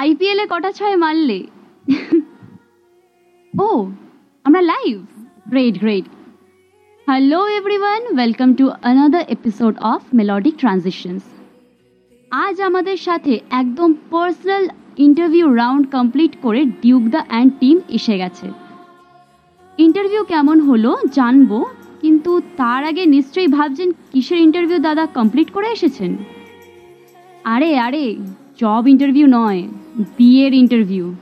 IPL কটা ছয় মারলে? ও, আমরা live great great hello everyone welcome to another episode of melodic transitions আজ আমাদের সাথে একদম পার্সোনাল ইন্টারভিউ রাউন্ড কমপ্লিট করে ডিউক দ্য অ্যান্ড টিম এসে গেছে। ইন্টারভিউ কেমন হলো জানব, কিন্তু তার আগে নিশ্চয়ই ভাবছেন কিসের ইন্টারভিউ দাদা কমপ্লিট করে এসেছেন? আরে আরে জব ইন্টারভিউ নয়। বিয়ের ইন্টারভিউ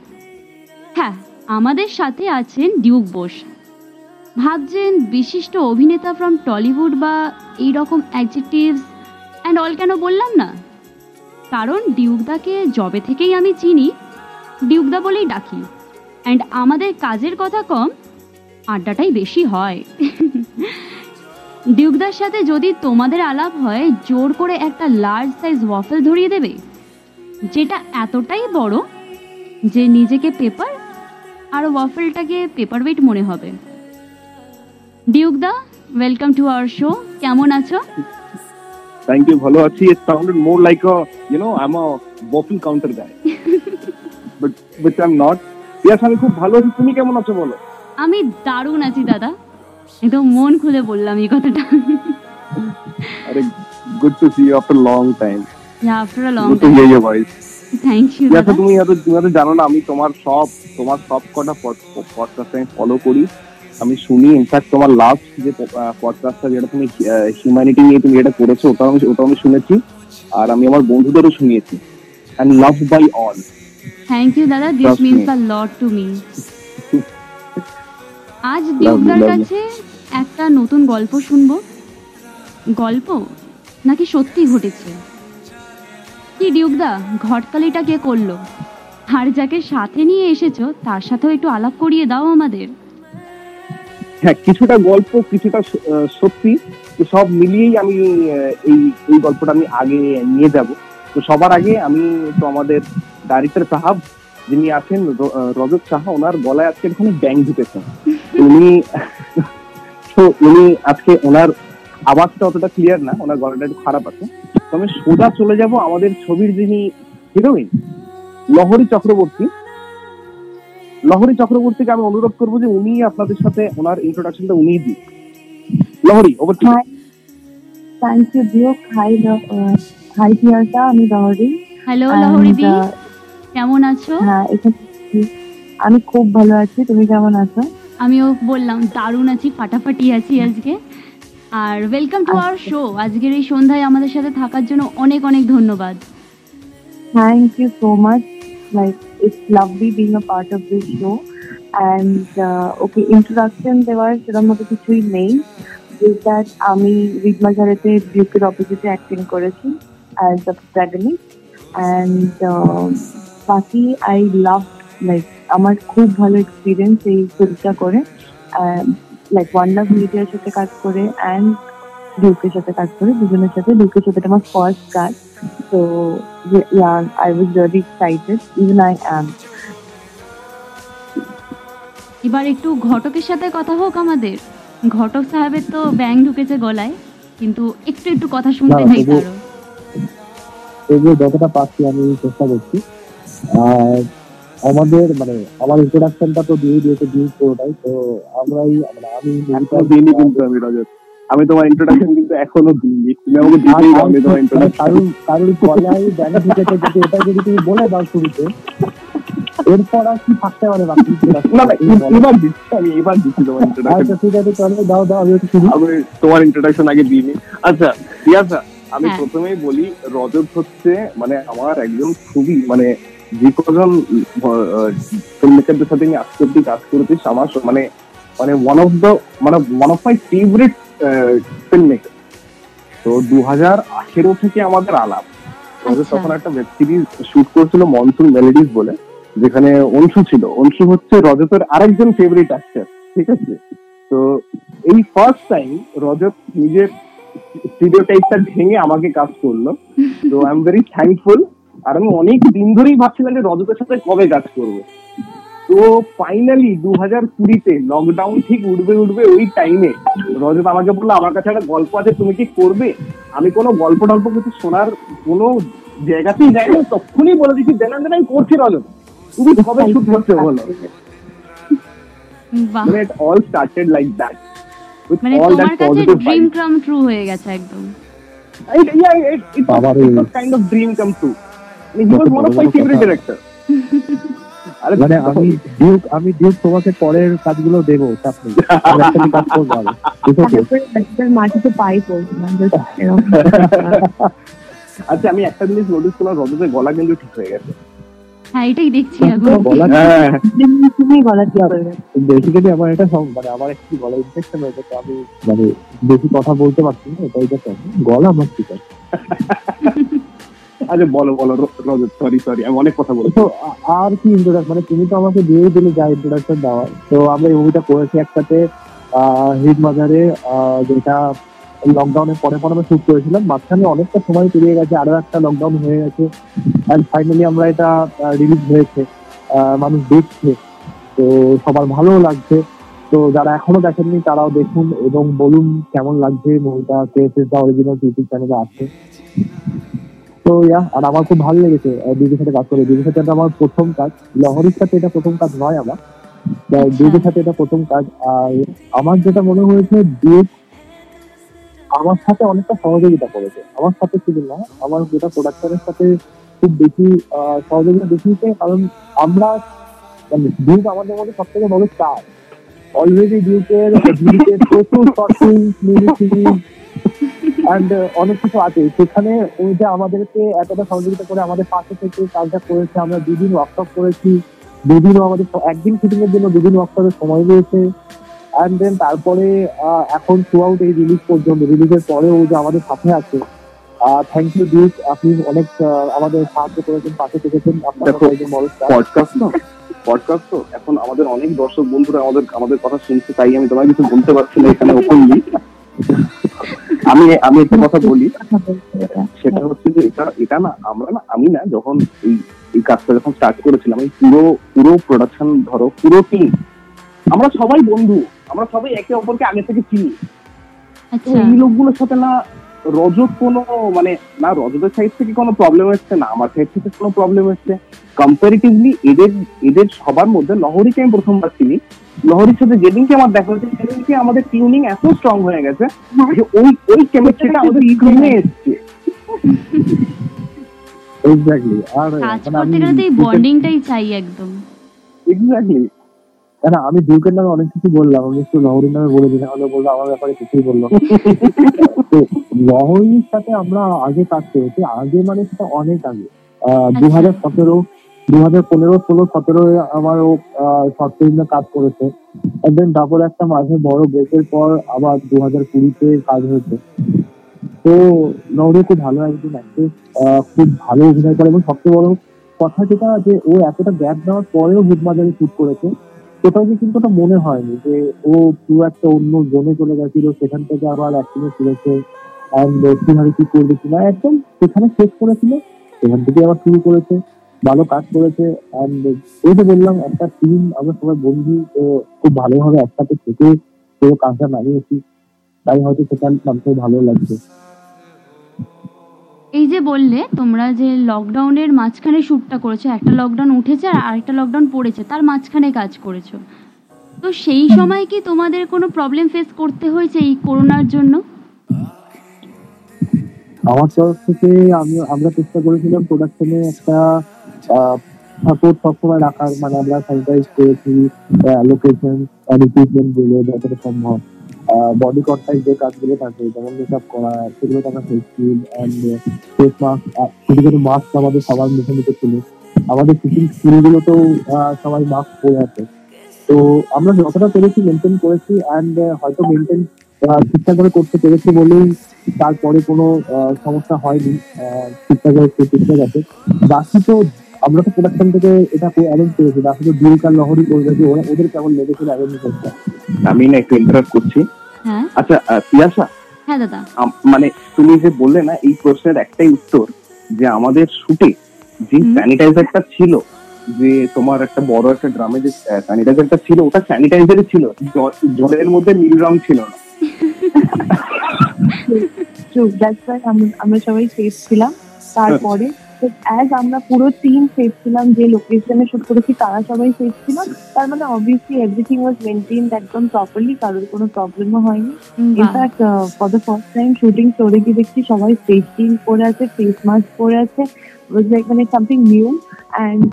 হ্যাঁ আমাদের সাথে আছেন ডিউক বোস ভাবছেন বিশিষ্ট অভিনেতা ফ্রম টলিউড বা এই রকম অ্যাডজেক্টিভস অ্যান্ড অল কেন বললাম না? কারণ ডিউকদাকে জবে থেকেই আমি চিনি। ডিউকদা বলেই ডাকি। অ্যান্ড আমাদের কাজের কথা কম, আড্ডাটাই বেশি হয়। ডিউকদার সাথে যদি তোমাদের আলাপ হয়, জোর করে একটা লার্জ সাইজ ওয়াফেল ধরিয়ে দেবে। যেটা এতটাই বড় যে নিজেকে পেপার আর ওয়াফেলটাকে পেপার ওয়েট মনে হবে। ডিউক দা ওয়েলকাম টু আওয়ার শো কেমন আছো? থ্যাংক ইউ ভালো আছি। It sounded more like a you know I am a waffle counter guy but but I am not ইয়াস আমি খুব ভালো আছি। তুমি কেমন আছো বলো? আমি দারুণ আছি দাদা। একদম মন খুলে বললাম এই কথাটা। আরে good to see you after long time thank you তুমি তুমি জানো না আমি তোমার সব তোমার সব কটা পডকাস্ট আমি ফলো করি। আমি শুনি ইনফ্যাক্ট তোমার লাস্ট যে পডকাস্টটা যেটা তুমি হিউম্যানিটি নিয়ে তুমি যেটা করেছ আমি আমি শুনেছি। আর আমি আমার বন্ধুদেরও শুনিয়েছি। And love by all thank you দাদা। This. Means a lot to me আজ lovely. কাছে একটা নতুন গল্প শুনব। গল্প? নাকি সত্যি ঘটেছে? কি ডিউকদা? ঘটকালিটা কে করল? আর যাকে সাথে নিয়ে এসেছ, তার সাথেও একটু আলাপ করিয়ে দাও আমাদের। হ্যাঁ কিছুটা গল্প, কিছুটা সত্যি সব মিলিয়েই আমি এই এই গল্পটা আমি আগে নিয়ে যাব। তো সবার আগে আমি তো আমাদের ডাইরেক্টর সাহাব, যিনি আছেন রজত সাহা, ওনার গলায় আজকে এখানে ব্যাং ঢুকেছেন উনি, তো উনি আজকে ওনার আওয়াজটা অতটা ক্লিয়ার না ওনার গলাটা একটু খারাপ আছে। তো আমি সোজা চলে যাব আমাদের ছবির যিনি হিরোইন লহরী চক্রবর্তী। লহরী চক্রবর্তীকে আমি অনুরোধ করব যে উনি আপনাদের সাথে ওনার ইন্ট্রোডাকশনটা উনিই দিন। Lahari over to Duke. Hi, Lo- uh, hi, Priyanka. আমি লহরি। হ্যালো And, লহরিদি uh, কেমন আছো? হ্যাঁ আমি খুব ভালো আছি। তুমি কেমন আছো? আমিও বললাম দারুণ আছি ফাটাফাটি আছি আজকে। আর ওয়েলকাম টু আওয়ার। শো আজকের এই সন্ধ্যায় আমাদের সাথে থাকার জন্য অনেক অনেক ধন্যবাদ। Thank you so much like it's lovely being a part of this show and okay introduction দেওয়ার সেরকম মতো কিছুই নেই। দ্যাট আমি রিদমা ঝাড়েতে ডিউকের অপোজিটে অ্যাক্টিং করেছি অ্যাজ দ্য প্রোটাগনিস্ট অ্যান্ড বাকি আই লাভ লাইক আমার খুব ভালো এক্সপিরিয়েন্স এই ফিল্মটা করে। লাইক ওয়ান লাভ মিডিয়ার সাথে কাজ করে অ্যান্ড ডিউকের সাথে কাজ করে দুজনের সাথে। ডিউকের সাথে আমার ফার্স্ট কাজ। So yeah, I was really excited. Even I am. এবার একটু ঘটকের সাথে কথা হোক আমাদের। ঘটক সাহেবের তো ব্যাং ঢুকেছে গলায় কিন্তু একটু একটু কথা শুনতে চাই তারও। তবুও যতটা পাচ্ছি আমি চেষ্টা করছি। আর আমাদের মানে আমার ইন্ট্রোডাকশনটা তো দিয়ে দিয়েছে ডিউ পুরোটাই তো আমরাই মানে আমি দিইনি কিন্তু আমি রজত আমি তোমার ইন্ট্রোডাকশন কিন্তু এখনও দিইনি। তুমি আমাকে দিতেই পারবে তোমার ইন্ট্রোডাকশন কারণ কারণ গলায় ব্যাংক ঢুকেছে যদি এটা যদি তুমি বলে দাও শুরুতে এরপর আর কি থাকতে পারে বাকি না না এবার দিচ্ছি আমি এবার দিচ্ছি তোমার ইন্ট্রোডাকশন আচ্ছা ঠিক আছে চলো দাও দাও আমি একটু শুনি। আমি তোমার ইন্ট্রোডাকশন আগে দিইনি। আচ্ছা রিয়াজা আমি হ্যাঁ। প্রথমেই বলি রজত হচ্ছে মানে আমার একজন খুবই মানে ফিল্ম মেকারদের সাথে আমি আজকে অব্দি কাজ করেছি আমার মানে মানে ওয়ান অফ দ্য মানে one of my favourite film maker তো দু হাজার আঠেরো থেকে আমাদের আলাপ। আচ্ছা। তখন একটা ওয়েব সিরিজ শুট করছিল মনসুন মেলোডিজ বলে যেখানে অংশু ছিল। অংশু হচ্ছে রজতের আরেকজন ফেভারিট অ্যাক্টর ঠিক আছে? তো এই ফার্স্ট টাইম রজত নিজের স্টিরিওটাইপটা ভেঙে আমাকে কাজ করল। তো আই এম ভেরি থ্যাঙ্কফুল আর আমি অনেক দিন ধরেই ভাবছিলাম যে রজতের সাথে কবে কাজ করব। তো ফাইনালি দু হাজার কুড়িতে লকডাউন ঠিক উঠবে উঠবে ওই টাইমে রজত আমাকে বলল আমার কাছে একটা গল্প আছে তুমি কি করবে? আমি কোনো গল্প টল্প কিছু শোনার কোনো জায়গাতেই যাই না তখনই বলে দিচ্ছি দেন দেন আমি করছি রজত। তুমি কবে শুট করতে বলো। মানে অল স্টার্টেড লাইক দ্যাট মানে তোমার কাছে ড্রিম কাম ট্রু হয়ে গেছে একদম। Yeah it, it, বাবা was, রে। it was আরে মানে আমি ডিউক আমি ডিউক তোমাকে পরের কাজগুলো দেবো চাপ নেই। আমি কাজ করব মাটিতে পাই। আচ্ছা আমি একটা জিনিস নোটিস করলাম রজতের গলা কিন্তু ঠিক হয়ে গেছে। হ্যাঁ এটাই দেখছি হ্যাঁ। বেসিক্যালি আমার এটা মানে আমার একটু গলা ইনফেকশন হয়েছে তো আমি মানে বেশি কথা বলতে পারছি না এটাই তো গলা আমার ঠিক আছে। আচ্ছা বলো বলো রজত সরি সরি আমি অনেক কথা বলেছি। আর কি ইন্ট্রোডাকশন মানে তুমি তো আমাকে দিয়ে দিলে যা ইন্ট্রোডাকশন দেওয়া তো আমরা এই মুভিটা করেছি একসাথে হিট আহ, যেটা লকডাউনের পরে পরে আমরা শুট করেছিলাম। মাঝখানে অনেকটা সময় পেরিয়ে গেছে আরও একটা লকডাউন হয়ে গেছে। অ্যান্ড ফাইনালি আমরা এটা রিলিজ হয়েছে মানুষ দেখছে। তো সবার ভালো লাগছে। তো যারা এখনও দেখেননি তারাও দেখুন এবং বলুন কেমন লাগছে মুভিটা কেএসএস দা অরিজিনাল ইউটিউব চ্যানেলে আছে। তো ইয়া, আর আমার খুব ভালো লেগেছে দিদির সাথে কাজ করে। দিদির সাথে আমার প্রথম কাজ। লহরির সাথে এটা প্রথম কাজ নয় আমার। দিদির সাথে এটা প্রথম কাজ। আর আমার যেটা মনে হয়েছে ডিউক আমার সাথে অনেকটা সহযোগিতা করেছে। আমার সাথে শুধু না, আমার গোটা প্রোডাকশনের সাথে খুব বেশি সহযোগিতা দেখিয়েছে কারণ আমরা মানে ডিউক আমাদের মধ্যে সব থেকে বড় স্টার অলরেডি ডিউকের প্রচুর শর্টিং অ্যান্ড অনেক কিছু আছে। সেখানে ওই যে আমাদেরকে এতটা সহযোগিতা করে আমাদের পাশে থেকে কাজটা করেছে আমরা দুদিন ওয়ার্কশপ করেছি। দুদিনও আমাদের একদিন শুটিং এর জন্য দুদিন ওয়ার্কশপের সময় রয়েছে অ্যান্ড দেন তারপরে এখন থ্রু আউট এই রিলিজ পর্যন্ত রিলিজের পরেও যে আমাদের সাথে আছে থ্যাংক ইউ ডিউক আপনি অনেক আমাদের সাহায্য করেছেন পাশে থেকেছেন। পডকাস্ট তো পডকাস্ট তো? এখন আমাদের অনেক দর্শক বন্ধুরা আমাদের আমাদের কথা শুনছে তাই আমি তোমায় কিছু বলতে পারছি না এখানে ওপেনলি আমি আমি একটা কথা বলি। সেটা হচ্ছে যে এটা এটা না আমরা না আমি না যখন এই এই কাজটা যখন স্টার্ট করেছিলাম এই পুরো পুরো প্রোডাকশন ধরো পুরো টিম আমরা সবাই বন্ধু আমরা সবাই একে অপরকে আগে থেকে চিনি। আচ্ছা। এই লোকগুলোর সাথে না রজত কোনো মানে না রজতের সাইড থেকে কোনো প্রবলেম এসছে না আমার সাইড থেকে কোনো প্রবলেম এসছে। কম্পারিটিভলি এদের এদের সবার মধ্যে লহরিকে আমি প্রথমবার চিনি। লহরির সাথে যেদিনকে আমার দেখা হয়েছে সেদিনকে আমাদের টিউনিং এত স্ট্রং হয়ে গেছে যে ওই ওই কেমিস্ট্রিটা আমাদের স্ক্রিনে এসছে। এক্স্যাক্টলি আর মানে এই বন্ডিংটাই চাই একদম। এক্স্যাক্টলি না আমি ডিউকের নামে অনেক কিছু বললাম আমি একটু লহরির নামে বলে দিলাম হলে বলব আমার ব্যাপারে কিছুই বলল। তো লহরির সাথে আমরা আগে কাজ করেছি আগে মানে সেটা অনেক আগে। দু হাজার সতেরো দু হাজার পনেরো, ষোলো, সতেরো আমার ও শর্ট ফিল্মে কাজ করেছে। দেন তারপর একটা মাঝে বড় ব্রেকের পর আবার দু হাজার কুড়িতে কাজ হয়েছে। তো লহরি খুব ভালো একজন খুব ভালো অভিনয় করে এবং সবচেয়ে বড় কথা যেটা যে ও এতটা গ্যাপ দেওয়ার পরেও ভূতমাজারে শুট করেছে কোথাও কি কিন্তু ওটা মনে হয়নি যে ও পুরো একটা অন্য জোনে চলে গেছিল, সেখান থেকে আবার অ্যাক্টিং এ ফিরেছে। অ্যান্ড কীভাবে কি করবে কিনা, একদম সেখানে শেষ করেছিল, সেখান থেকে আবার শুরু করেছে। ভালো কাজ করেছে অ্যান্ড এই যে বললাম একটা টিম আমরা সবাই বন্ধু তো খুব ভালোভাবে একসাথে থেকে পুরো কাজটা নামিয়েছি। তাই হয়তো সেটা নামতে ভালো লাগছে। এই যে বললে তোমরা যে লকডাউনের মাঝখানে শ্যুটটা করেছ একটা লকডাউন উঠেছে আর আরেকটা লকডাউন পড়েছে তার মাঝখানে কাজ করেছ। তো সেই সময় কি তোমাদের কোনো প্রবলেম ফেস করতে হয়েছে এই করোনার জন্য? আমার তরফ থেকে আমি আমরা চেষ্টা করেছিলাম প্রোডাকশনে একটা সাপোর্ট সবসময় রাখার মানে আমরা স্যানিটাইজ করেছি লোকেশন ইকুইপমেন্টগুলো যতটা সম্ভব। বডি কন্ট্যাক্ট যে কাজগুলো থাকে, যেমন মেকআপ করা, সেগুলো আমরা face shield and face mask ছোট ছোট মাস্ক আমাদের সবার মুখে মুখে ছিল আমাদের শুটিং স্কুলগুলোতেও সবাই মাস্ক পরে আছে। তো আমরা যতটা পেরেছি মেনটেন করেছি অ্যান্ড হয়তো মেনটেন ঠিকঠাক করে করতে পেরেছি বলেই তারপরে কোনো সমস্যা হয়নি। ঠিকঠাক হচ্ছে ঠিকঠাক আছে বাকি তো আমরা তো প্রোডাকশন থেকে এটা অ্যারেঞ্জ করেছি তো ডিউকার লহরি করবে যে ওরা ওদের কেমন লেগেছিল অ্যারেঞ্জ করতে আমি না একটু ইন্টারাক্ট করছি। হ্যাঁ। আচ্ছা পিয়াসা? হ্যাঁ দাদা। মানে তুমি যে বললে না এই প্রশ্নের একটাই উত্তর যে আমাদের শুটে যে। স্যানিটাইজারটা ছিল যে তোমার একটা বড় একটা ড্রামে যে স্যানিটাইজারটা ছিল ওটা স্যানিটাইজারই ছিল জলের মধ্যে নীল রং ছিল না। আমরা আমরা সবাই সেফ ছিলাম। তারপরে অ্যাজ আমরা পুরো টিম সেফ ছিলাম যে লোকেশনে শুট করেছি তারা সবাই সেফ ছিল। তার মানে অবভিয়াসলি এভরিথিং ওয়াজ মেনটেন একদম প্রপারলি কারোর কোনো প্রবলেমও হয়নি। In fact for the first time shooting স্টোরে গিয়ে দেখছি সবাই ফেস শিল্ড পরে আছে ফেস মাস্ক পরে আছে। ওয়াজ লাইক মানে সামথিং নিউ অ্যান্ড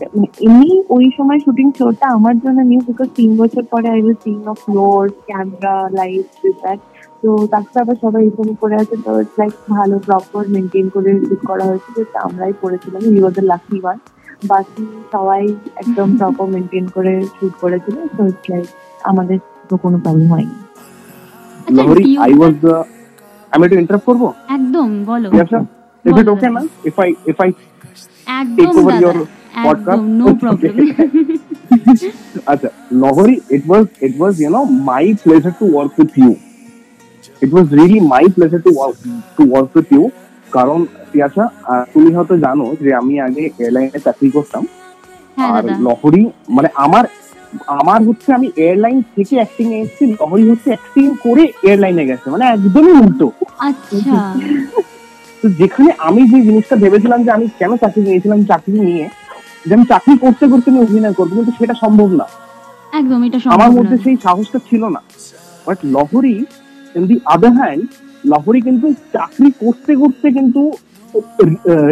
এমনি ওই সময় শুটিং শোটা আমার জন্য নিউ বিকজ তিন বছর পরে I was sing off floor camera light that তো তারপরে আবার সবাই এখানে করে আছে তো ইটস লাইক ভালো প্রপার মেনটেন করে শুট করা হয়েছে যেটা আমরাই করেছিলাম you are the lucky one বাকি সবাই একদম প্রপার মেনটেন করে শুট করেছিল তো ইটস লাইক আমাদের তো কোনো প্রবলেম হয়নি। লহরি আই ওয়াজ দ্য আমি একটু ইন্টারাপ্ট করব? একদম বলো। ইয়াসা ইজ ইট ওকে না ইফ আই ইফ আই দাদা your podcast? একদম নো প্রবলেম আচ্ছা Lahari it was it was you know my pleasure to work with you it was really my pleasure to to work with you কারণ আহ, তুমি হয়তো জানো যে আমি আগে এয়ারলাইনে চাকরি করতাম। হ্যাঁ আর লহরি মানে আমার আমার হচ্ছে আমি এয়ারলাইন থেকে অ্যাক্টিং এ এসেছি লহরি হচ্ছে অ্যাক্টিং করে এয়ারলাইনে গেছে মানে একদমই উল্টো। আচ্ছা। তো যেখানে আমি যে জিনিসটা ভেবেছিলাম যে আমি কেন চাকরি নিয়েছিলাম চাকরি নিয়ে যে আমি চাকরি করতে করতে আমি অভিনয় করব কিন্তু সেটা সম্ভব না। একদম এটা আমার মধ্যে সেই সাহসটা ছিল না। But Lahari in the other hand Lahari কিন্তু চাকরি করতে করতে কিন্তু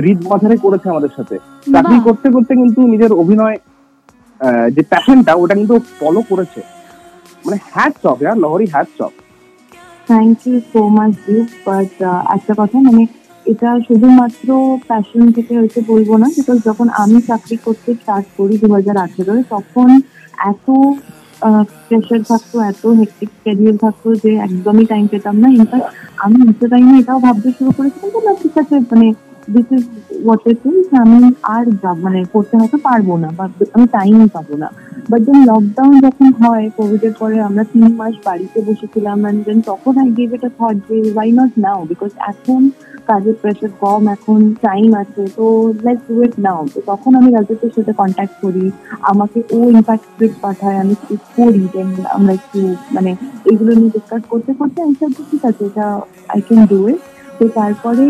রিদ বাজারে করেছে আমাদের সাথে। চাকরি করতে করতে কিন্তু নিজের অভিনয় যে প্যাশনটা ওটা কিন্তু ফলো করেছে। মানে hats off year Lahari hats off thank you so much you but একটা কথা মানে এটা শুধুমাত্র প্যাশন থেকে হয়েছে বলব না বিকজ যখন আমি চাকরি করতে স্টার্ট করি দু হাজার আঠেরোয় তখন এত প্রেশার থাকতো, এত হেক্টিক স্কেডিউল থাকতো যে একদমই টাইম পেতাম না। ইনফ্যাক্ট আমি ইনস্টা টাইমে এটাও ভাবতে শুরু করেছিলাম যে না, ঠিক আছে মানে this is what it is আমি আর যাব- মানে করতে হয়তো পারব না, বা আমি টাইমই পাবো না। বাট দেন লকডাউন যখন হয় কোভিড এর পরে আমরা তিন মাস বাড়িতে বসেছিলাম, and then তখন আই গেভ এটা থট যে ওয়াই নট নাও বিকজ এখন কাজের প্রেশার কম, এখন টাইম আছে, তো লেটস ডু ইট নাও তো তখন আমি রাজেশের সাথে কন্ট্যাক্ট করি, আমাকে ও ইনফ্যাক্ট স্ক্রিপ্ট পাঠায়, আমি স্ক্রিপ্ট করি দেন আমরা একটু মানে এগুলো নিয়ে ডিসকাস করতে করতে আমি ঠিক আছে, এটা আই ক্যান ডু ইট তো তারপরে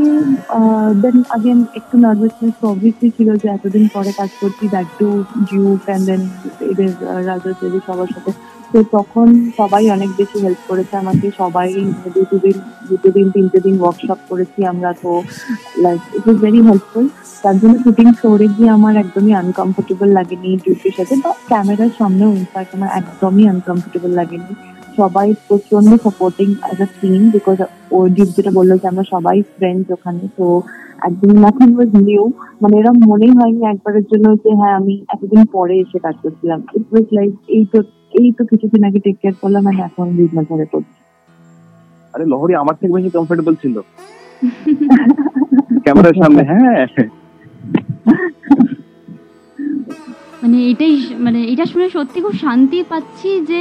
দেন আগেন একটু নার্ভাসনেস অবভিয়াসলি ছিল যে এতদিন পরে কাজ করছি that to Duke and then এদের রাজা সবার সাথে। তো তখন সবাই অনেক বেশি হেল্প করেছে আমাকে, সবাই দুটো দিন দুটো দিন, তিনটে দিন ওয়ার্কশপ করেছি আমরা, তো like it was very helpful তার জন্য শুটিং ফ্লোরে গিয়ে আমার একদমই আনকমফোর্টেবল লাগেনি ডিউটির সাথে, বা ক্যামেরার সামনেও ইনফ্যাক্ট আমার একদমই আনকমফোর্টেবল লাগেনি। সবাই প্রচণ্ড supporting as a team because ও ডিপ যেটা বলল যে আমরা সবাই ফ্রেন্ডস ওখানে তো একদম নাথিং ওয়াজ নিউ মানে এরকম মনেই হয়নি একবারের জন্য যে হ্যাঁ আমি এতদিন পরে এসে কাজ করছিলাম। ইট ওয়াজ লাইক এই তো এই তো কিছুদিন আগে টেক কেয়ার করলাম and এখন বিজনেস ধরে করছি। আরে লহরি আমার থেকে বেশি কমফোর্টেবল ছিল। ক্যামেরার সামনে হ্যাঁ। মানে এটাই মানে এটা শুনে সত্যি খুব শান্তি পাচ্ছি যে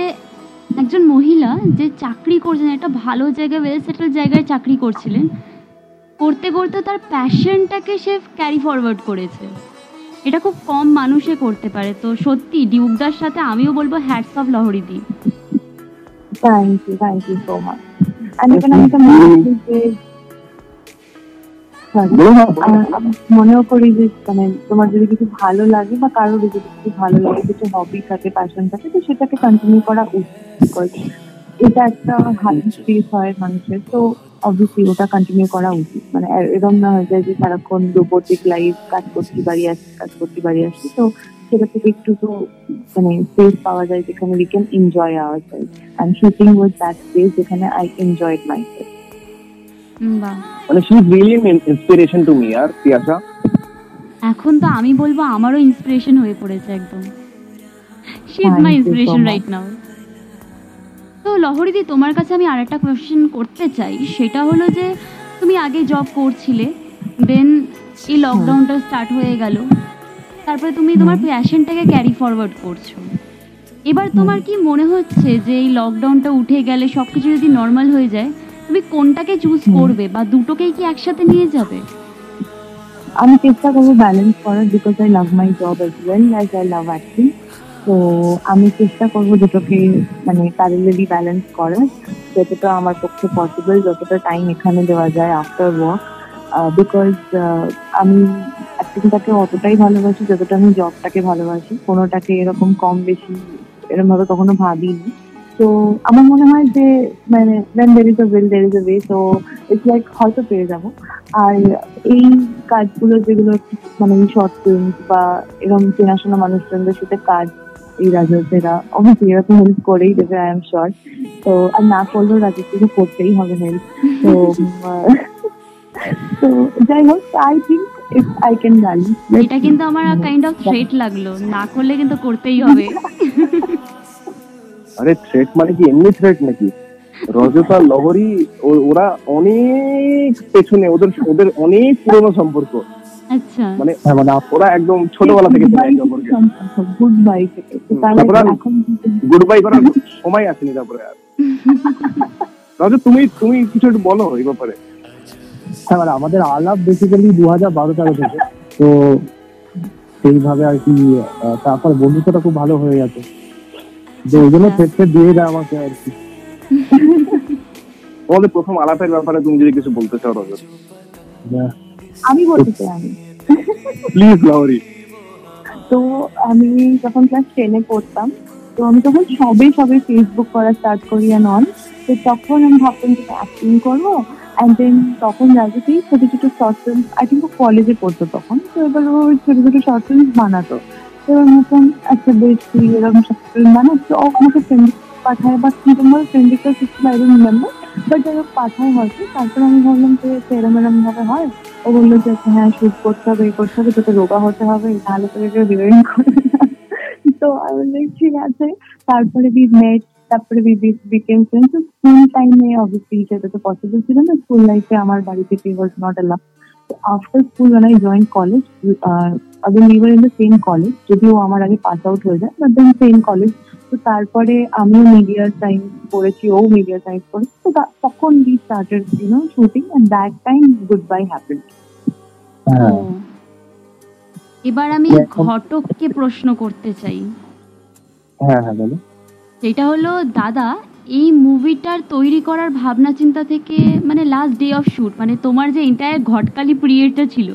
একজন মহিলা যে চাকরি করছেন, একটা ভালো জায়গায় ওয়েল সেটেল জায়গায় চাকরি করছিলেন, করতে করতে তার প্যাশনটাকে সে ক্যারি ফরওয়ার্ড করেছে। এটা খুব কম মানুষে করতে পারে। তো সত্যি, ডিউকদার সাথে আমিও বলব hats off Lahari the. Thank you thank you so much আমি মনেও করি যে মানে তোমার যদি কিছু ভালো লাগে বা কারোর যদি কিছু ভালো লাগে কিছু হবি থাকে প্যাশন থাকে তো সেটাকে কন্টিনিউ করা উচিত। এটা একটা হাই স্পেস হয় মানুষের তো অবভিয়াসলি ওটা কন্টিনিউ করা উচিত। মানে এরকম না হয়ে যায় যে সারাক্ষণ রোবোটিক লাইফ কাজ করতে বাড়ি আসছি কাজ করতে বাড়ি আসছি তো সেটা থেকে একটু তো মানে স্পেস পাওয়া যায় যেখানে we can enjoy our self and shooting with that space যেখানে আই এনজয়েড মাই সেলফ মানে she is really inspiration to me আর তিয়াসা এখন তো আমি বলব আমারও ইন্সপিরেশন হয়ে পড়েছে একদম। She is my inspiration right now তো লহরিদি তোমার কাছে আমি আর একটা কোয়েশ্চেন করতে চাই। সেটা হলো যে তুমি আগে জব করছিলে দেন এই লকডাউনটা স্টার্ট হয়ে গেল। তারপরে তুমি তোমার প্যাশনটাকে ক্যারি ফরওয়ার্ড করছ। এবার তোমার কি মনে হচ্ছে যে এই লকডাউনটা উঠে গেলে সব কিছু যদি নর্মাল হয়ে যায় তুমি কোনটাকে চুজ করবে বা দুটোকেই কি একসাথে নিয়ে যাবে? আমি চেষ্টা করব ব্যালেন্স করার because I love my job as well as I love acting তো আমি চেষ্টা করব দুটোকে মানে প্যারেলালি ব্যালেন্স করার। যতটা আমার পক্ষে পসিবল যতটা টাইম এখানে দেওয়া যায় আফটার ওয়ার্ক বিকজ আমি অ্যাক্টিংটাকে অতটাই ভালোবাসি যতটা আমি জবটাকে ভালোবাসি। কোনোটাকে এরকম কম বেশি এরকম ভাবে কখনো ভাবিনি। তো আমার মনে হয় যে মানে then there is a will there is a way তো ইটস লাইক হয়তো পেয়ে যাব। আর এই কাজগুলো যেগুলো মানে শর্ট ফিল্ম বা এরকম চেনাশোনা মানুষজনদের সাথে কাজ এই রাজস্বীরা অবশ্যই এরকম হেল্প করেই দেবে আই এম শিওর তো আর না করলেও রাজস্বীকে করতেই হবে হেল্প তো তো যাই হোক I think if I can balance এটা কিন্তু আমার কাইন্ড অফ থ্রেট লাগল। না করলে কিন্তু করতেই হবে। আরে থ্রেট মানে কি? এমনি থ্রেট নাকি? রজতা লহরি ওরা অনেক পেছনে ওদের ওদের অনেক পুরনো সম্পর্ক। আচ্ছা। মানে হ্যাঁ মানে ওরা একদম ছোটবেলা থেকে গুড বাই তারপরে গুড বাই করার সময় আসেনি তারপরে আর। রজত তুমি তুমি কিছু একটু বলো এই ব্যাপারে। হ্যাঁ মানে আমাদের আলাপ বেসিক্যালি দু হাজার বারো তেরো থেকে। তো সেইভাবে আর কি তারপর বন্ধুত্বটা খুব ভালো হয়ে গেছে। তো ওই জন্য আচ্ছা। ক্ষেত্রে দিয়ে দেয় আমাকে আর কি। তোমাদের প্রথম আলাপের ব্যাপারে তুমি যদি কিছু বলতে চাও রজত। হ্যাঁ। আমি বলতে চাই। প্লিজ লহরি তো আমি যখন ক্লাস টেনে পড়তাম তো আমি তখন সবে সবে ফেসবুক করা স্টার্ট করি অ্যান্ড অন তো তখন আমি ভাবতাম যে অ্যাক্টিং করব অ্যান্ড দেন তখন রাজুতেই ছোট ছোট শর্ট ফিল্ম আই থিঙ্ক কলেজে পড়তো তখন। তো এবার ও ছোট ছোট শর্ট ফিল্ম বানাতো। আচ্ছা তুই এরকম ও আমাকে পাঠায় বা কীরকম ভাবে friend I don't remember but যাই হোক পাঠায় হয়তো। তারপরে আমি ভাবলাম যে এরম এরম ভাবে হয়। ও বলল যে হ্যাঁ শুট করতে হবে এই করতে হবে তোকে রোগা হতে হবে তাহলে তোকে কেউ হিরোইন করবে তো আমি বললাম, ঠিক আছে। তারপরে বি মেট তারপরে বি বিকেম স্কুল টাইমে অবভিয়াসলি সেটা তো পসিবল ছিল না। স্কুল লাইফে আমার বাড়ি থেকে was not allow after school I joined college, uh, again we were in the same college, যদিও আমার আগে পাস আউট হয়ে যায় বাট দেন সেম কলেজ তো তারপরে আমিও মিডিয়া সায়েন্স পড়েছি ও মিডিয়া সায়েন্স পড়েছি তো তখন we started you know shooting and that time goodbye happened এবার আমি ঘটককে প্রশ্ন করতে চাই। হ্যাঁ হ্যাঁ বলো। সেটা হলো দাদা এই মুভিটার তৈরি করার ভাবনা চিন্তা থেকে মানে লাস্ট ডে অফ শুট মানে তোমার যে এন্টায়ার ঘটকালি পিরিয়ডটা ছিল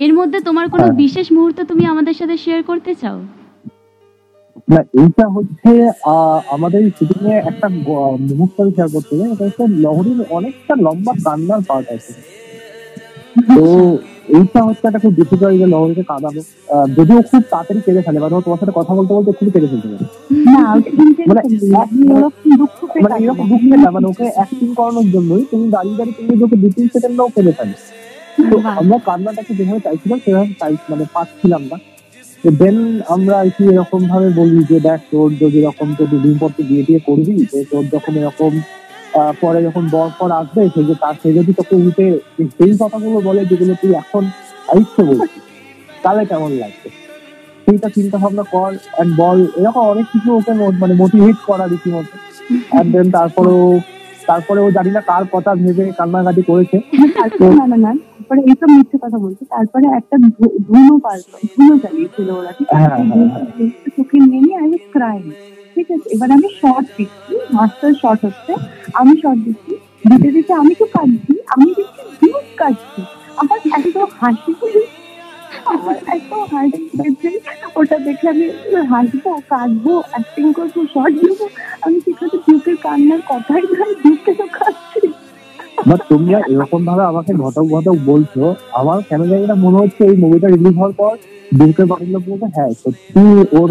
এর মধ্যে তোমার কোনো হ্যাঁ। বিশেষ মুহূর্ত তুমি আমাদের সাথে শেয়ার করতে চাও? না এইটা হচ্ছে আহ, আমাদের শুটিং এ একটা মুহূর্ত আমি শেয়ার করতে চাই। এটা হচ্ছে লহরির অনেকটা লম্বা কান্নার পার্ট আছে। তো এইটা হচ্ছে একটা খুব ডিফিকাল্ট যে লহরিকে কাঁদাবো আহ, যদিও খুব তাড়াতাড়ি কেঁদে ফেলে মানে তোমার সাথে কথা বলতে বলতে খুব কেঁদে ফেলতে পারে। মানে মানে এরকম। দুঃখে মানে ওকে অ্যাক্টিং করানোর জন্যই তুমি দাঁড়িয়ে দাঁড়িয়ে তুমি ওকে দু তিন সেকেন্ডও কেঁদে ফেলে। তো আমরা কান্নাটাকে যেভাবে চাইছিলাম সেভাবে চাই মানে পাচ্ছিলাম না। তো দেন আমরা আর কি এরকম ভাবে বলি যে দেখ তোর যদি এরকম তো দুদিন পর তুই বিয়ে টিয়ে করবি তোর যখন এরকম পরে যখন বর পর আসবে সেই যে তার সে যদি তোকে উঠে সেই কথাগুলো বলে যেগুলো তুই এখন আইচ্ছে বলছিস তাহলে কেমন লাগছে সেইটা চিন্তা ভাবনা কর অ্যান্ড বল। এরকম অনেক কিছু ওকে মানে মোটিভেট করা রীতিমতো। অ্যান্ড দেন তারপরেও তারপরে ও জানি না কার কথা ভেবে কান্নাকাটি করেছে। তারপরে না না না তারপরে এইসব মিথ্যে কথা বলছি। তারপরে একটা ধুনো পাল ধুনো চালিয়েছিল ওরা ঠিক আছে? হ্যাঁ, হ্যাঁ, হ্যাঁ। চোখে আই ওয়াজ ঠিক আছে? এবার আমি শর্ট দিচ্ছি মাস্টার শর্ট হচ্ছে। আমি শর্ট দিচ্ছি দিতে দিতে আমি তো কাঁদছি আমি দেখছি হিউজ কাঁদছি আমার এত হাসি আমার এত ওটা দেখে আমি হাসবো কাঁদবো অ্যাক্টিং করব শর্ট দেবো। আমি সেখানে কান্নার কথাই কাঁদছি। বাট তোমরা এরকম ভাবে আমাকে ঘটক ঘটক বলছো আমার কেন জানি না মনে হচ্ছে এই মুভিটা রিলিজ হওয়ার পর দুর্গে বাড়ির লোক বলতে হ্যাঁ সত্যি ওর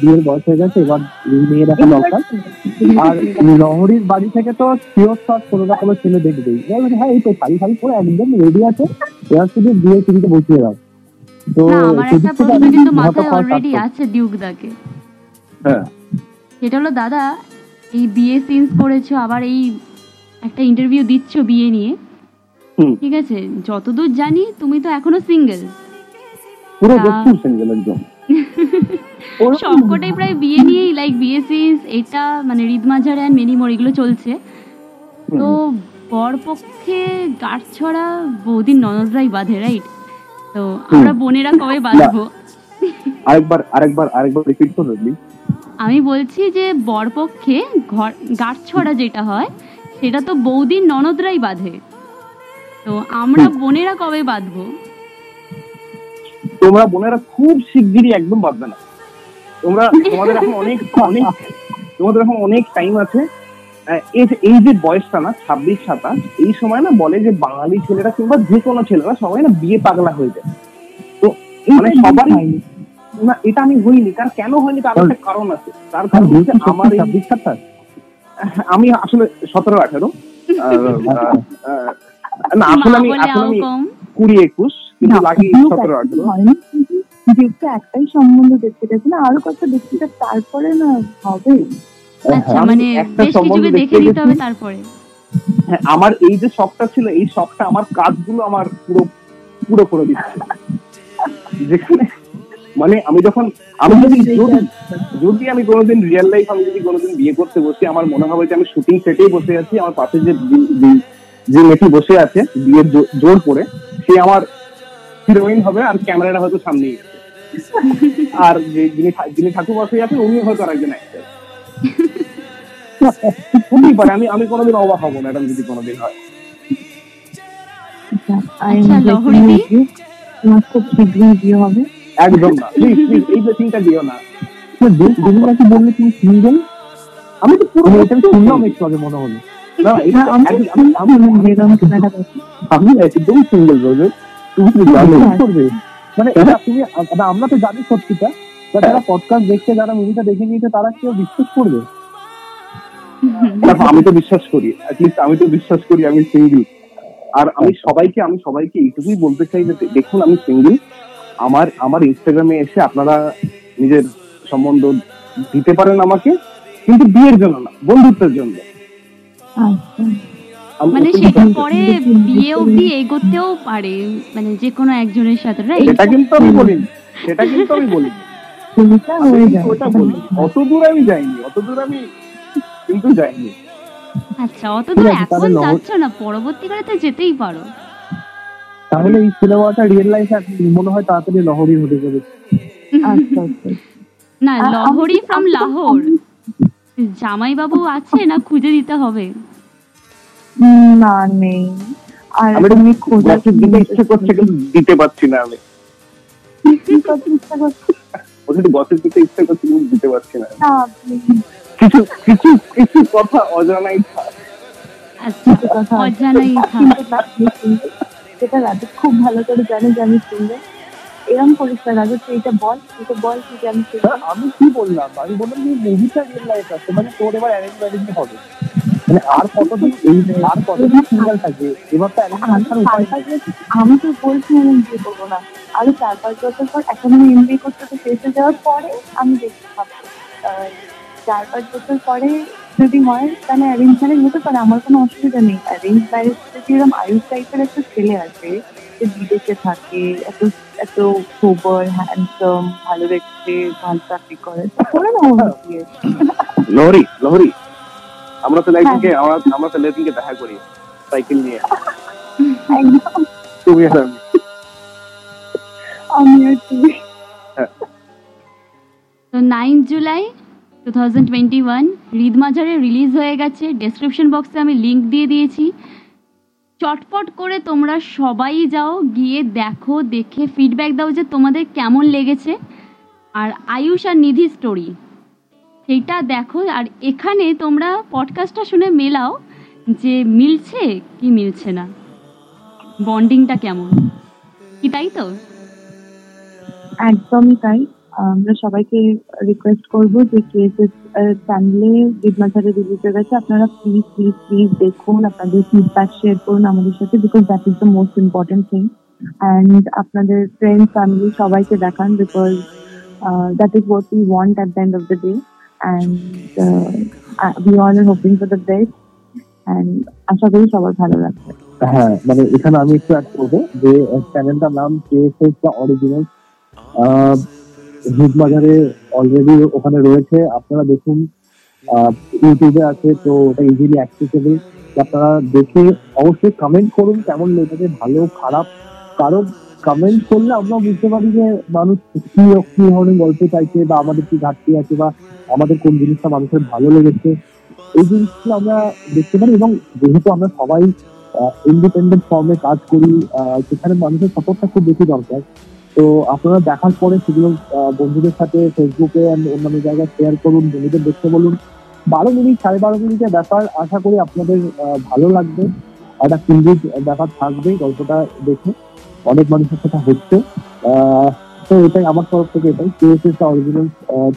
বিয়ের বয়স হয়ে গেছে এবার মেয়ে দেখা দরকার। আর লহরির বাড়ি থেকে তো শিওর শট কোনো কোনো ছেলে দেখবেই। হ্যাঁ এই তো শাড়ি শাড়ি পরে একদম রেডি আছে এবার শুধু বিয়ে টিভিতে বসিয়ে দাও। না আমার একটা প্রশ্ন কিন্তু মাথায় অলরেডি আছে ডিউক দাকে হ্যাঁ। সেটা হলো দাদা এই বিয়ে সিনস করেছ আবার এই একটা ইন্টারভিউ দিচ্ছ বিয়ে নিয়ে। ঠিক আছে? যতদূর জানি তুমি তো এখনও সিঙ্গেল পুরো বস্তু সিঙ্গেল একদম। সবকটাই প্রায় বিয়ে নিয়েই লাইক বিয়ে সিনস এটা মানে রিদ মাঝার অ্যান্ড মেনিমোর এগুলো চলছে। তো বরপক্ষে গাছ ছড়া বৌদির ননদরাই বাঁধে রাইট তো আমরা বোনেরা কবে বাঁধবো আরেকবার আরেকবার আরেকবার রিপিট করো আমি বলছি যে বরপক্ষে ঘর গাছ ছড়া যেটা হয় সেটা তো বৌদির ননদরাই বাঁধে। তো আমরা বোনেরা কবে বাঁধবো? তোমরা বোনেরা খুব শিগগিরই একদম বাঁধবে না। তোমরা তোমাদের এখন অনেক অনেক তোমাদের এখন অনেক টাইম আছে। এই- এই যে বয়সটা না ছাব্বিশ সাতাশ এই সময় না বলে যে বাঙালি ছেলেরা কিংবা যে কোনো ছেলেরা সবাই না বিয়ে পাগলা হয়ে যায়। তো মানে সবারই না এটা আমি হইনি। কারণ কেন হয়নি তার একটা কারণ আছে। তার কারণ হচ্ছে আমার ছাব্বিশ সাতাশ। আমি আসলে সতেরো আঠারো। না আসলে আমি আসলে আমি কুড়ি একুশ কিন্তু লাগি সতেরো আঠারো। যেহেতু একটাই সম্বন্ধ দেখতে গেছে না আরও কত দেখতে তারপরে না হবে। আচ্ছা মানে বেশ কিছু দেখে নিতে হবে তারপরে হ্যাঁ, আমার এই যে শখটা ছিল এই শখটা আমার কাজগুলো আমার পুরো পুরো করে দিচ্ছে যেখানে মানে আমি যখন আমি যদি যদি আমি কোনোদিন রিয়েল লাইফ আমি যদি কোনোদিন বিয়ে করতে বসি আমার মনে হবে যে আমি শুটিং সেটেই বসে আছি আমার পাশে যে যে মেয়েটি বসে আছে বিয়ের জোর করে সে আমার হিরোইন হবে আর ক্যামেরাটা হয়তো সামনেই আছে। আর যে যিনি যিনি ঠাকুর বসে আছেন উনি হয়তো আরেকজন actor। হতেই পারে আমি আমি কোনোদিন অবাক হব না এটা যদি কোনোদিন হয়। আই লহরী দি? তোমার খুব শীঘ্রই বিয়ে হবে। একদম না। প্লিজ প্লিজ এই ব্লেসিংটা দিও না। তুমি নাকি বললে তুমি সিঙ্গেল আমি তো পুরো এটা শুনলাম একটু আগে মনে হলো। না এটা আমি একদম সিঙ্গেল রোজে তুমি তো জানো করবে? মানে এটা তুমি মানে আমরা তো জানি সত্যিটা যারা পডকাস্ট দেখছে যারা মুভিটা দেখে নিয়েছে তারা কেউ বিশ্বাস করবে? দেখো আমি তো বিশ্বাস করি অ্যাটলিস্ট আমি তো বিশ্বাস করি আমি সিঙ্গেল আর আমি সবাইকে আমি সবাইকে এইটুকুই বলতে চাই যে দেখুন আমি সিঙ্গেল আমার আমার ইনস্টাগ্রামে এসে আপনারা নিজের সম্বন্ধ দিতে পারেন আমাকে কিন্তু বিয়ের জন্য না বন্ধুত্বের জন্য। আচ্ছা। মানে সেটা পরে বিয়ে অবধি এগোতেও পারে মানে যে কোনো একজনের সাথে রাইট সেটা কিন্তু আমি বলিনি সেটা কিন্তু আমি বলিনি। ওটা বলি অত দূর আমি যাইনি অত দূর আমি কিন্তু যাইনি আচ্ছা অত দূর এখন যাচ্ছ না? পরবর্তীকালে তো যেতেই পারো। তাহলে এই সিনেমাটা রিয়েল লাইফ মনে হয় তাড়াতাড়ি লহরি হতে যাবে আচ্ছা আচ্ছা। না লহরি ফ্রম লাহোর। জামাইবাবু আছে না খুঁজে দিতে হবে? না নেই। আর আমি খোঁজা দিতে ইচ্ছে করছে কিন্তু দিতে পারছি না আমি। ইচ্ছা করছে? ওদের গসিপ দিতে ইচ্ছে করছে কিন্তু দিতে পারছি না। না, আপনি কিছু কিছু কিছু কথা অজানাই থাক। কিছু কথা অজানাই থাক। কিন্তু না, তুমি শুনবে। সেটা রাজু খুব ভালো করে জানে যে আমি শুনবে। এরকম করিস না রাজু তুই এটা বল তুই তো বল তুই আমি শুনব। আমি কি বললাম? আমি বললাম যে মুভিটা রিয়েল লাইফ আছে মানে তোর এবার অ্যারেঞ্জ ম্যারেজই হবে। মানে আর কতদিন এই আর কতদিন সিঙ্গেল থাকবে? এবার তো আমি ম্যারেজ উপায় চার নেই। পাঁচ বছর- আমি তো বলছি আমি বিয়ে করব না। আরও চার পাঁচ বছর পর এখন আমি এমবিএ করতে তো শেষ হয়ে যাওয়ার পরে আমি দেখতে পাবো। আহ, চার পাঁচ বছর পরে যদি হয় তাহলে অ্যারেঞ্জ ম্যারেজ হতে পারে আমার কোনো অসুবিধা নেই। অ্যারেঞ্জ ম্যারেজ যদি আয়ুষ টাইপের একটা ছেলে আছে যে বিদেশে থাকে এত এত সোবার হ্যান্ডসাম ভালো দেখতে ভালো চাকরি করে করে না লহরি লহরি আমরা তো একদিনকে আমরা আমরা তো একদিনকে দেখা করি সাইকেল নিয়ে। তুমি আর আমি। আমি আর তুই তো nine July two thousand twenty one মাঝারে রিলিজ হয়ে গেছে। ডেসক্রিপশন বক্সে আমি লিংক দিয়ে দিয়েছি। চটপট করে তোমরা সবাই যাও, গিয়ে দেখো, দেখে ফিডব্যাক দাও যে তোমাদের কেমন লেগেছে। আর আয়ুষ আর নিধি স্টোরি সেইটা দেখো। আর এখানে তোমরা পডকাস্টটা শুনে মেলাও যে মিলছে কি মিলছে না। বন্ডিংটা কেমন? কি তাই তো? একদমই তাই। আমরা সবাইকে রিকোয়েস্ট করব যে কেএসএস চ্যানেলে বিদমাচারে রিলিজ হয়ে গেছে আপনারা প্লিজ প্লিজ প্লিজ দেখুন আপনাদের ফিডব্যাক শেয়ার করুন আমাদের সাথে because that is the most important thing and আপনাদের ফ্রেন্ড ফ্যামিলি সবাইকে দেখান because that is what we want at the end of the day and we all are hoping for the best and আশা করি সবার ভালো লাগবে। হ্যাঁ মানে এখানে আমি একটু অ্যাড করব যে চ্যানেলটার নাম কেএসএস দ্য অরিজিনাল বাজারে অলরেডি ওখানে রয়েছে। আপনারা দেখুন ইউটিউবে আছে, তো ওটা ইজিলি অ্যাক্সেসেবল আপনারা দেখে অবশ্যই কমেন্ট করুন কেমন লেগেছে, ভালো, খারাপ। কারণ কমেন্ট করলে আমরা বুঝতে পারি যে মানুষ কি কি ধরনের গল্প চাইছে বা আমাদের কি ঘাটতি আছে বা আমাদের কোন জিনিসটা মানুষের ভালো লেগেছে। এই জিনিসগুলো আমরা দেখতে পারি এবং যেহেতু আমরা সবাই ইন্ডিপেন্ডেন্ট ফর্মে কাজ করি সেখানে মানুষের সাপোর্টটা খুব বেশি দরকার। তো আপনারা দেখার পরে সেগুলো বন্ধুদের সাথে ফেসবুকে অন্যান্য জায়গায় শেয়ার করুন, বন্ধুদের দেখতে বলুন। বারো মিনিট, সাড়ে বারো মিনিটের ব্যাপার, আশা করি আপনাদের ভালো লাগবে। একটা ফিল্ডিং ব্যাপার থাকবে গল্পটা দেখে। অনেক মানুষের সাথে হচ্ছে। তো এটাই আমার তরফ থেকে এটাই। কেএসএস অরিজিনাল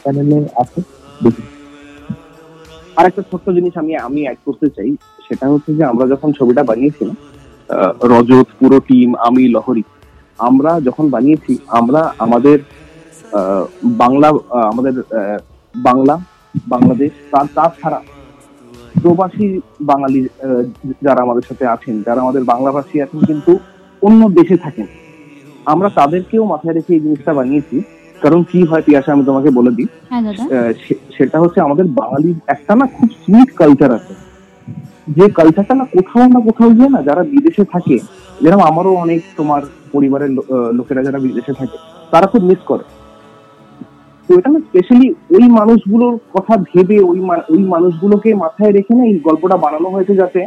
চ্যানেলে আছে। দেখুন। আর একটা ছোট্ট জিনিস আমি আমি অ্যাড করতে চাই। সেটা হচ্ছে যে আমরা যখন ছবিটা বানিয়েছিলাম রজত, পুরো টিম আমি, লহরি আমরা যখন বানিয়েছি আমরা আমাদের বাংলা আমাদের বাংলা বাংলাদেশ তার তাছাড়া প্রবাসী বাঙালি যারা আমাদের সাথে আছেন যারা আমাদের বাংলাভাষী আছেন কিন্তু অন্য দেশে থাকেন আমরা তাদেরকেও মাথায় রেখে এই জিনিসটা বানিয়েছি। কারণ কি হয় পিয়াসা আমি তোমাকে বলে দিই হ্যাঁ সেটা হচ্ছে আমাদের বাঙালির একটা না খুব সুইট কালচার আছে। যে কালচারটা না কোথাও না কোথাও গিয়ে না যারা বিদেশে থাকে যেরকম আমারও অনেক তোমার পরিবারের লোকেরা যারা বিদেশে থাকে, তারা খুব মিস করে। তো এটা না স্পেশালি ওই মানুষগুলোর কথা ভেবে, ওই ওই মানুষগুলোকে মাথায় রেখে না এই গল্পটা বানানো হয়েছে যাতে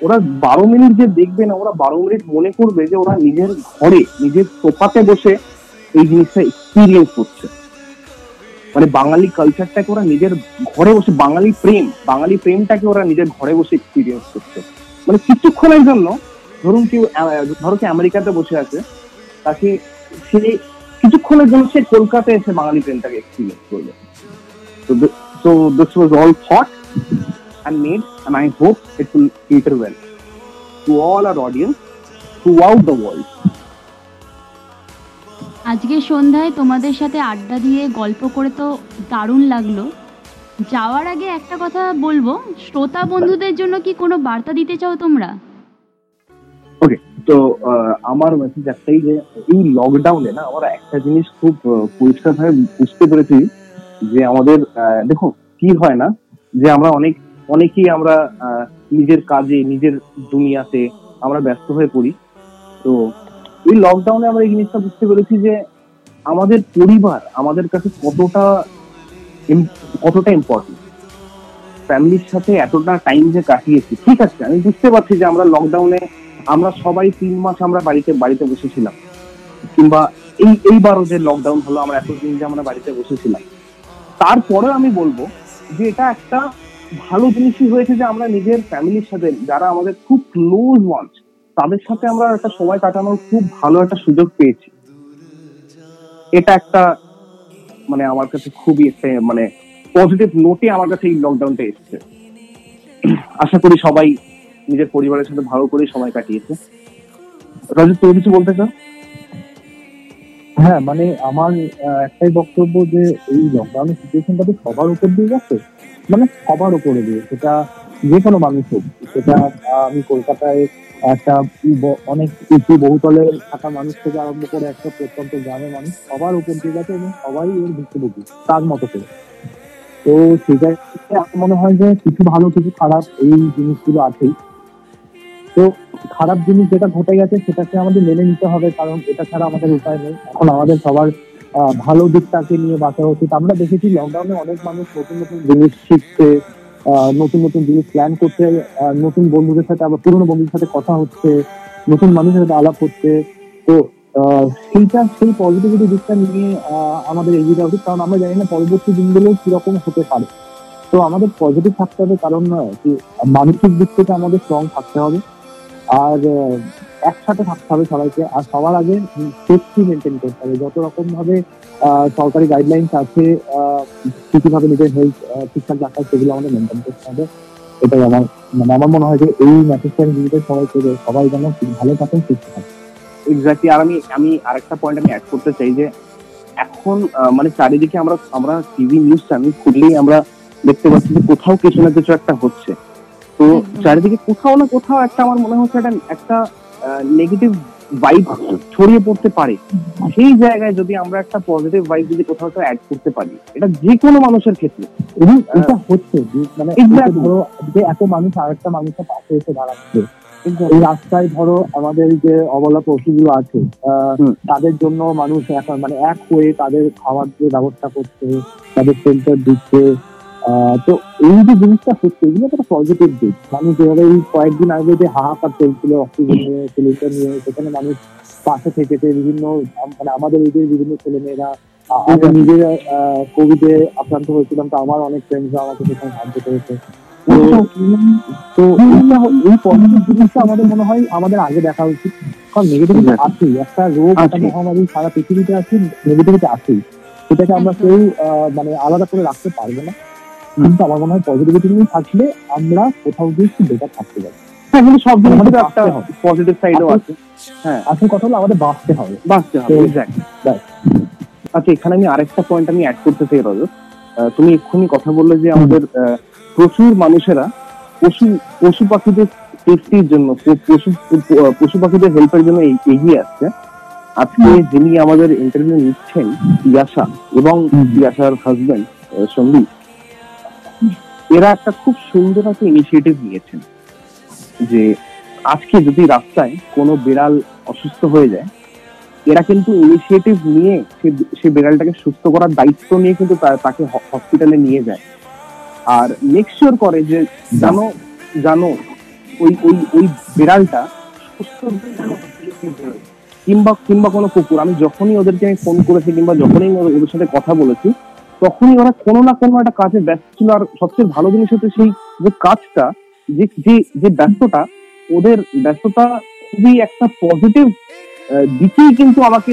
ওরা বারো মিনিট যে দেখবে না, ওরা বারো মিনিট মনে করবে যে ওরা নিজের ঘরে, নিজের সোফাতে বসে এই জিনিসটা এক্সপিরিয়েন্স করছে। মানে বাঙালি কালচারটাকে ওরা নিজের ঘরে বসে, বাঙালি প্রেম, বাঙালি প্রেমটাকে ওরা নিজের ঘরে বসে এক্সপিরিয়েন্স করছে। মানে কিছুক্ষণের জন্য ধরুন কেউ ধরো কি আমেরিকাতে বসে আছে, তাকে সে কিছুক্ষণের জন্য সে কলকাতায় এসে বাঙালি প্রেমটাকে এক্সপিরিয়েন্স করবে তো this was all thought and made, and I hope it will cater well to all our audience throughout the world. আজকে সন্ধ্যায় তোমাদের সাথে আড্ডা দিয়ে গল্প করে তো দারুণ লাগল। যাওয়ার আগে একটা কথা বলব, শ্রোতা বন্ধুদের জন্য কি কোনো বার্তা দিতে চাও তোমরা? ওকে তো আমার মেসেজ একটাই যে, এই লকডাউনে না, আমরা একটা জিনিস খুব পরিষ্কার ভাবে বুঝতে পেরেছি যে আমাদের দেখো কি হয় না, যে আমরা অনেক, অনেকেই আমরা নিজের কাজে, নিজের দুনিয়াতে আমরা ব্যস্ত হয়ে পড়ি। তো, এই লকডাউনে আমরা এই জিনিসটা বুঝতে পেরেছি যে, আমাদের পরিবার আমাদের কাছে কতটা কতটা ইম্পর্টেন্ট ফ্যামিলির সাথে এতটা টাইম যে কাটিয়েছি। ঠিক আছে, আমি বুঝতে পারছি যে আমরা লকডাউনে আমরা সবাই তিন মাস আমরা বাড়িতে বাড়িতে বসেছিলাম। কিংবা এই, এইবারও যে লকডাউন হলো, আমরা এতদিন যে আমরা বাড়িতে বসেছিলাম। তারপরেও আমি বলব যে এটা একটা ভালো জিনিসই হয়েছে যে আমরা নিজের ফ্যামিলির সাথে, যারা আমাদের খুব ক্লোজ ওয়ান্স তাদের সাথে আমরা একটা সময় কাটানোর খুব ভালো একটা সুযোগ পেয়েছি। এটা একটা মানে আমার কাছে খুবই একটা মানে পজিটিভ নোটে আমার কাছে এই লকডাউনটা এসেছে। আশা করি সবাই নিজের পরিবারের সাথে ভালো করে সময় কাটিয়েছে। রজত তুমি কিছু বলতে চাও? হ্যাঁ মানে আমার একটাই বক্তব্য যে এই লকডাউনের সিচুয়েশনটা তো সবার উপর দিয়ে গেছে। মানে সবার উপরে দিয়ে, সেটা যে কোনো মানুষ হোক। সেটা আমি কলকাতায় একটা অনেক উঁচু বহুতলে থাকা মানুষ থেকে আরম্ভ করে একটা প্রত্যন্ত গ্রামের মানুষ সবার উপর দিয়ে গেছে এবং সবাই এর ভুক্তভোগী, তার মতো করে। তো সেটা আমার মনে হয় যে কিছু ভালো, কিছু খারাপ এই জিনিসগুলো আছেই। তো খারাপ জিনিস যেটা ঘটে গেছে সেটাকে আমাদের মেনে নিতে হবে, কারণ এটা ছাড়া আমাদের উপায় নেই। এখন আমাদের সবার ভালো দিকটাকে নিয়ে বাঁচা উচিত। আমরা দেখেছি লকডাউনে অনেক মানুষ নতুন নতুন জিনিস শিখছে নতুন নতুন জিনিস প্ল্যান করছে নতুন বন্ধুদের সাথে আবার পুরনো বন্ধুদের সাথে কথা হচ্ছে, নতুন মানুষের সাথে আলাপ হচ্ছে। তো সেইটা, সেই পজিটিভিটি দিকটা নিয়ে আমাদের এগিয়ে যাওয়া উচিত, কারণ আমরা জানি না পরবর্তী দিনগুলো কীরকম হতে পারে। তো আমাদের পজিটিভ থাকতে হবে, কারণ মানসিক দিক থেকে আমাদের স্ট্রং থাকতে হবে। আর একসাথে থাকতে হবে সবাইকে। আর সবার আগে সেফটি মেনটেন করতে হবে। যত রকম ভাবে সরকারি গাইডলাইন্স আছে কি কীভাবে নিজের হেলথ ঠিকঠাক রাখা সেগুলো আমাদের মেনটেন করতে হবে। এটাই আমার মানে আমার মনে হয় যে এই মেসেজটা আমি দিতে সবাইকে সবাই যেন ভালো থাকেন সুস্থ থাকেন এক্স্যাক্টলি আর আমি আমি আরেকটা পয়েন্ট আমি অ্যাড করতে চাই যে, এখন মানে চারিদিকে আমরা আমরা টিভি নিউজ চ্যানেল খুললেই আমরা দেখতে পাচ্ছি যে কোথাও কিছু না কিছু একটা হচ্ছে। তো চারিদিকে কোথাও না কোথাও একটা আমার মনে হচ্ছে একটা একটা নেগেটিভ ভাইব ছড়িয়ে পড়তে পারে। সেই জায়গায় যদি আমরা একটা পজিটিভ ভাইব যদি কোথাও একটা অ্যাড করতে পারি এটা যে কোনো মানুষের ক্ষেত্রে। এবং এটা হচ্ছে মানে ধরো যে এত মানুষ আরেকটা মানুষের পাশে এসে দাঁড়াচ্ছে। এই রাস্তায় ধরো আমাদের যে অবলা পশুগুলো আছে আহ, তাদের জন্য মানুষ এখন মানে এক হয়ে তাদের খাওয়ার যে ব্যবস্থা করছে তাদের সেন্টার দিচ্ছে তো এই যে জিনিসটা হচ্ছে এগুলো একটা পজিটিভ দিক। মানুষ যেভাবে এই কয়েকদিন আগে যে হাহাকার চলছিল অক্সিজেন নিয়ে সিলিন্ডার নিয়ে সেখানে মানুষ পাশে থেকেছে বিভিন্ন মানে আমাদের এদের বিভিন্ন ছেলেমেয়েরা আমি নিজে কোভিডে আক্রান্ত হয়েছিলাম তো আমার অনেক ফ্রেন্ডসরা আমাকে সেখানে সাহায্য করেছে। তো এই পজিটিভ জিনিসটা আমাদের মনে হয় আমাদের আগে দেখা উচিত। কারণ নেগেটিভিটি. আছেই। একটা রোগ একটা মহামারী সারা পৃথিবীতে আছে নেগেটিভিটি আছেই। সেটাকে আমরা কেউ আহ, মানে আলাদা করে রাখতে পারব না। কিন্তু আমার মনে হয় পজিটিভিটি নিয়ে থাকলে আমরা কোথাও গিয়ে একটু বেটার থাকতে পারি। হ্যাঁ কিন্তু সব জিনিসের একটা পজিটিভ সাইডও আছে। আসল কথা হলো আমাদের বাঁচতে হবে। বাঁচতে হবে তো- এক্স্যাক্টলি Right. আচ্ছা এখানে আমি আরেকটা পয়েন্ট আমি অ্যাড করতে চাই রজত। তুমি এক্ষুনি কথা বললে যে আমাদের প্রচুর মানুষেরা পশু পশু পাখিদের সেফটির জন্য পশু পশু পাখিদের হেল্পের জন্য এগিয়ে আসছে। আজকে যিনি আমাদের ইন্টারভিউ নিচ্ছেন ইয়াশা এবং। ইয়াশার হাজবেন্ড সন্দীপ এরা একটা খুব সুন্দর একটা ইনিশিয়েটিভ নিয়েছেন যে আজকে যদি রাস্তায় কোনো বিড়াল অসুস্থ হয়ে যায়, এরা কিন্তু ইনিশিয়েটিভ নিয়ে সে বিড়ালটাকে সুস্থ করার দায়িত্ব নিয়ে কিন্তু তাকে হসপিটালে নিয়ে যায় আর মেক শিওর করে যে জানো জানো, ওই ওই ওই বিড়ালটা সুস্থ। কিংবা কিংবা কোনো কুকুর, আমি যখনই ওদেরকে আমি ফোন করেছি কিংবা যখনই ওদের সাথে কথা বলেছি তখনই ওরা কোনো না কোনো একটা কাজে ব্যস্ত ছিল আর সবচেয়ে ভালো জিনিস হচ্ছে সেই যে কাজটা যে যে যে ব্যস্ততা ওদের ব্যস্ততা খুবই একটা পজিটিভ দিকেই কিন্তু আমাকে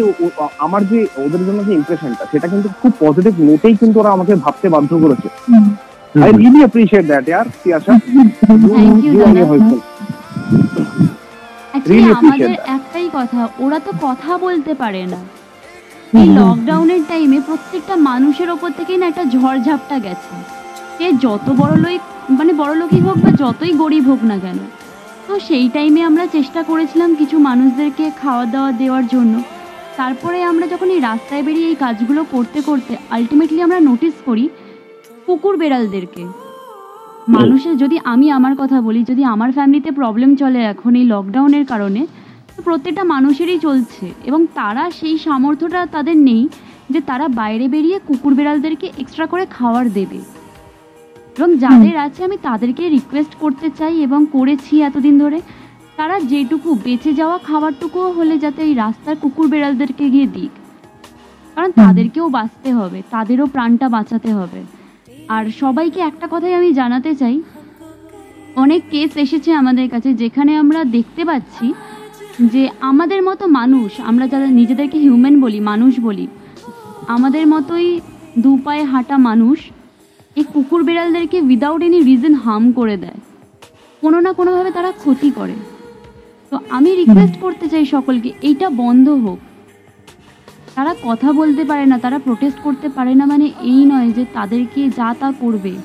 আমার যে ওদের জন্য যে ইমপ্রেশনটা সেটা কিন্তু খুব পজিটিভ নোটেই কিন্তু ওরা আমাকে ভাবতে বাধ্য করেছে। আই রিয়েলি অ্যাপ্রিশিয়েট দ্যাট ইয়ার আমাদের একটাই কথা ওরা তো কথা বলতে পারে না। এই লকডাউনের টাইমে প্রত্যেকটা মানুষের ওপর থেকেই না একটা ঝড়ঝাপটা গেছে। সে যত বড় লোক মানে বড় লোকই হোক বা যতই গরিব হোক না কেন তো সেই টাইমে আমরা চেষ্টা করেছিলাম কিছু মানুষদেরকে খাওয়া দাওয়া দেওয়ার জন্য। তারপরে আমরা যখন এই রাস্তায় বেরিয়ে এই কাজগুলো করতে করতে আলটিমেটলি আমরা নোটিস করি কুকুর বেড়ালদেরকে। মানুষের যদি আমি আমার কথা বলি যদি আমার ফ্যামিলিতে প্রবলেম চলে এখন এই লকডাউনের কারণে প্রত্যেকটা মানুষেরই চলছে এবং তারা সেই সামর্থ্যটা তাদের নেই যে তারা বাইরে বেরিয়ে কুকুর বেড়ালদেরকে এক্সট্রা করে খাবার দেবে। এবং যাদের আছে আমি তাদেরকে রিকোয়েস্ট করতে চাই এবং করেছি এতদিন ধরে। তারা যেটুকু বেঁচে যাওয়া খাবারটুকুও হলে যাতে এই রাস্তার কুকুর বেড়ালদেরকে গিয়ে দিক। কারণ তাদেরকেও বাঁচতে হবে তাদেরও প্রাণটা বাঁচাতে হবে। আর সবাইকে একটা কথাই আমি জানাতে চাই অনেক কেস এসেছে আমাদের কাছে যেখানে আমরা দেখতে পাচ্ছি যে আমাদের মতো মানুষ, আমরা যারা নিজেদেরকে হিউম্যান বলি, মানুষ বলি, আমাদের মতোই দু পায়ে হাঁটা মানুষ, এই কুকুর বিড়ালদেরকে উইদাউট এনি রিজন হার্ম করে দেয়। কোনো না কোনোভাবে তারা ক্ষতি করে। তো আমি রিকোয়েস্ট করতে চাই সকলকে, এইটা বন্ধ হোক। তারা কথা বলতে পারে না, তারা প্রোটেস্ট করতে পারে না মানে এই নয় যে তাদেরকে যা তা করবে।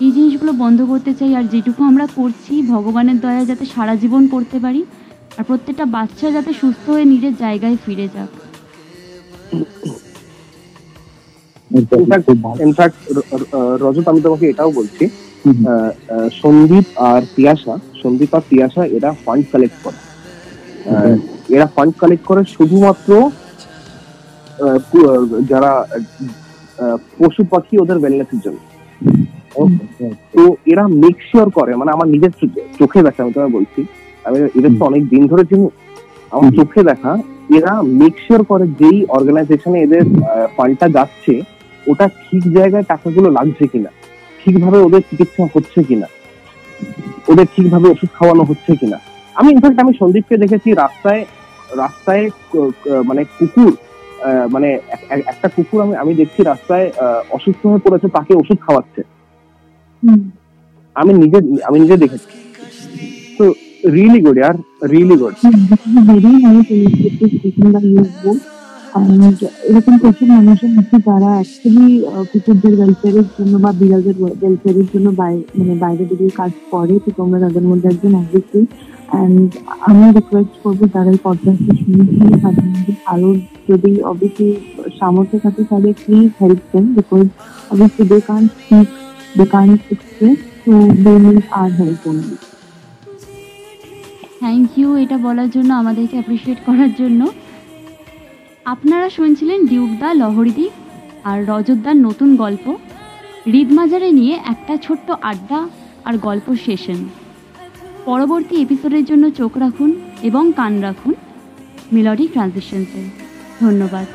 এই জিনিসগুলো বন্ধ করতে চাই আর যেটুকু আমরা করছি ভগবানের দয়া যাতে সারা জীবন করতে পারি আর প্রত্যেকটা বাচ্চা যাতে সুস্থ হয়ে নিজের জায়গায় ফিরে যাক। ইনফ্যাক্ট রজত আমি তোমাকে এটাও বলছি আহ, আহ, সন্দীপ আর তিয়াশা সন্দীপ আর তিয়াশা এরা ফান্ড কালেক্ট করে। আহ, এরা ফান্ড কালেক্ট করে শুধুমাত্র আহ, যারা আহ, পশু পাখি ওদের ওয়েলনেসের জন্য. তো এরা মেক শিওর করে মানে আমার নিজের চোখে- চোখে দেখা আমি তোমায় বলছি। আমি এদের তো অনেক দিন ধরে চিনি। আমার চোখে দেখা এরা মেক শিওর করে যেই অর্গানাইজেশনে এদের ফান্ডটা যাচ্ছে ওটা ঠিক জায়গায় টাকাগুলো লাগছে কিনা ঠিকভাবে ওদের চিকিৎসা হচ্ছে কিনা ওদের ঠিকভাবে ওষুধ খাওয়ানো হচ্ছে কিনা। আমি ইনফ্যাক্ট আমি সন্দীপকে দেখেছি রাস্তায় রাস্তায় মানে কুকুর আহ, মানে এক- এক- একটা কুকুর আমি আমি দেখছি রাস্তায় অসুস্থ হয়ে পড়েছে তাকে ওষুধ খাওয়াচ্ছে। আমি নিজে আমি নিজে দেখেছি তো really good year really good very nice initiative taken by you both and এরকম প্রচুর মানুষের আছে যারা অ্যাকচুয়ালি কুকুরদের ওয়েলফেয়ারের জন্য বা বিড়ালদের ওয়েলফেয়ারের জন্য বাই- মানে বাইরে বেরিয়ে কাজ করে তো তোমরা তাদের মধ্যে একজন অবশ্যই অ্যান্ড আমি রিকোয়েস্ট করব যারা এই পডকাস্টে শুনেছি তাদের মধ্যে আরও যদি অবশ্যই সামর্থ্য থাকে তাহলে প্লিজ হেল্প দেন বিকজ অবশ্যই দে কান স্পিক দে কান এক্সপ্রেস তো they need our help only thank you এটা বলার জন্য, আমাদেরকে অ্যাপ্রিসিয়েট করার জন্য। আপনারা শুনছিলেন ডিউকদা লহরিদি আর রজতদার নতুন গল্প। রিদমাজারে নিয়ে একটা ছোট্ট আড্ডা আর গল্প সেশন। পরবর্তী এপিসোডের জন্য চোখ রাখুন এবং কান রাখুন। মেলডি ট্রানজিশনসে ধন্যবাদ।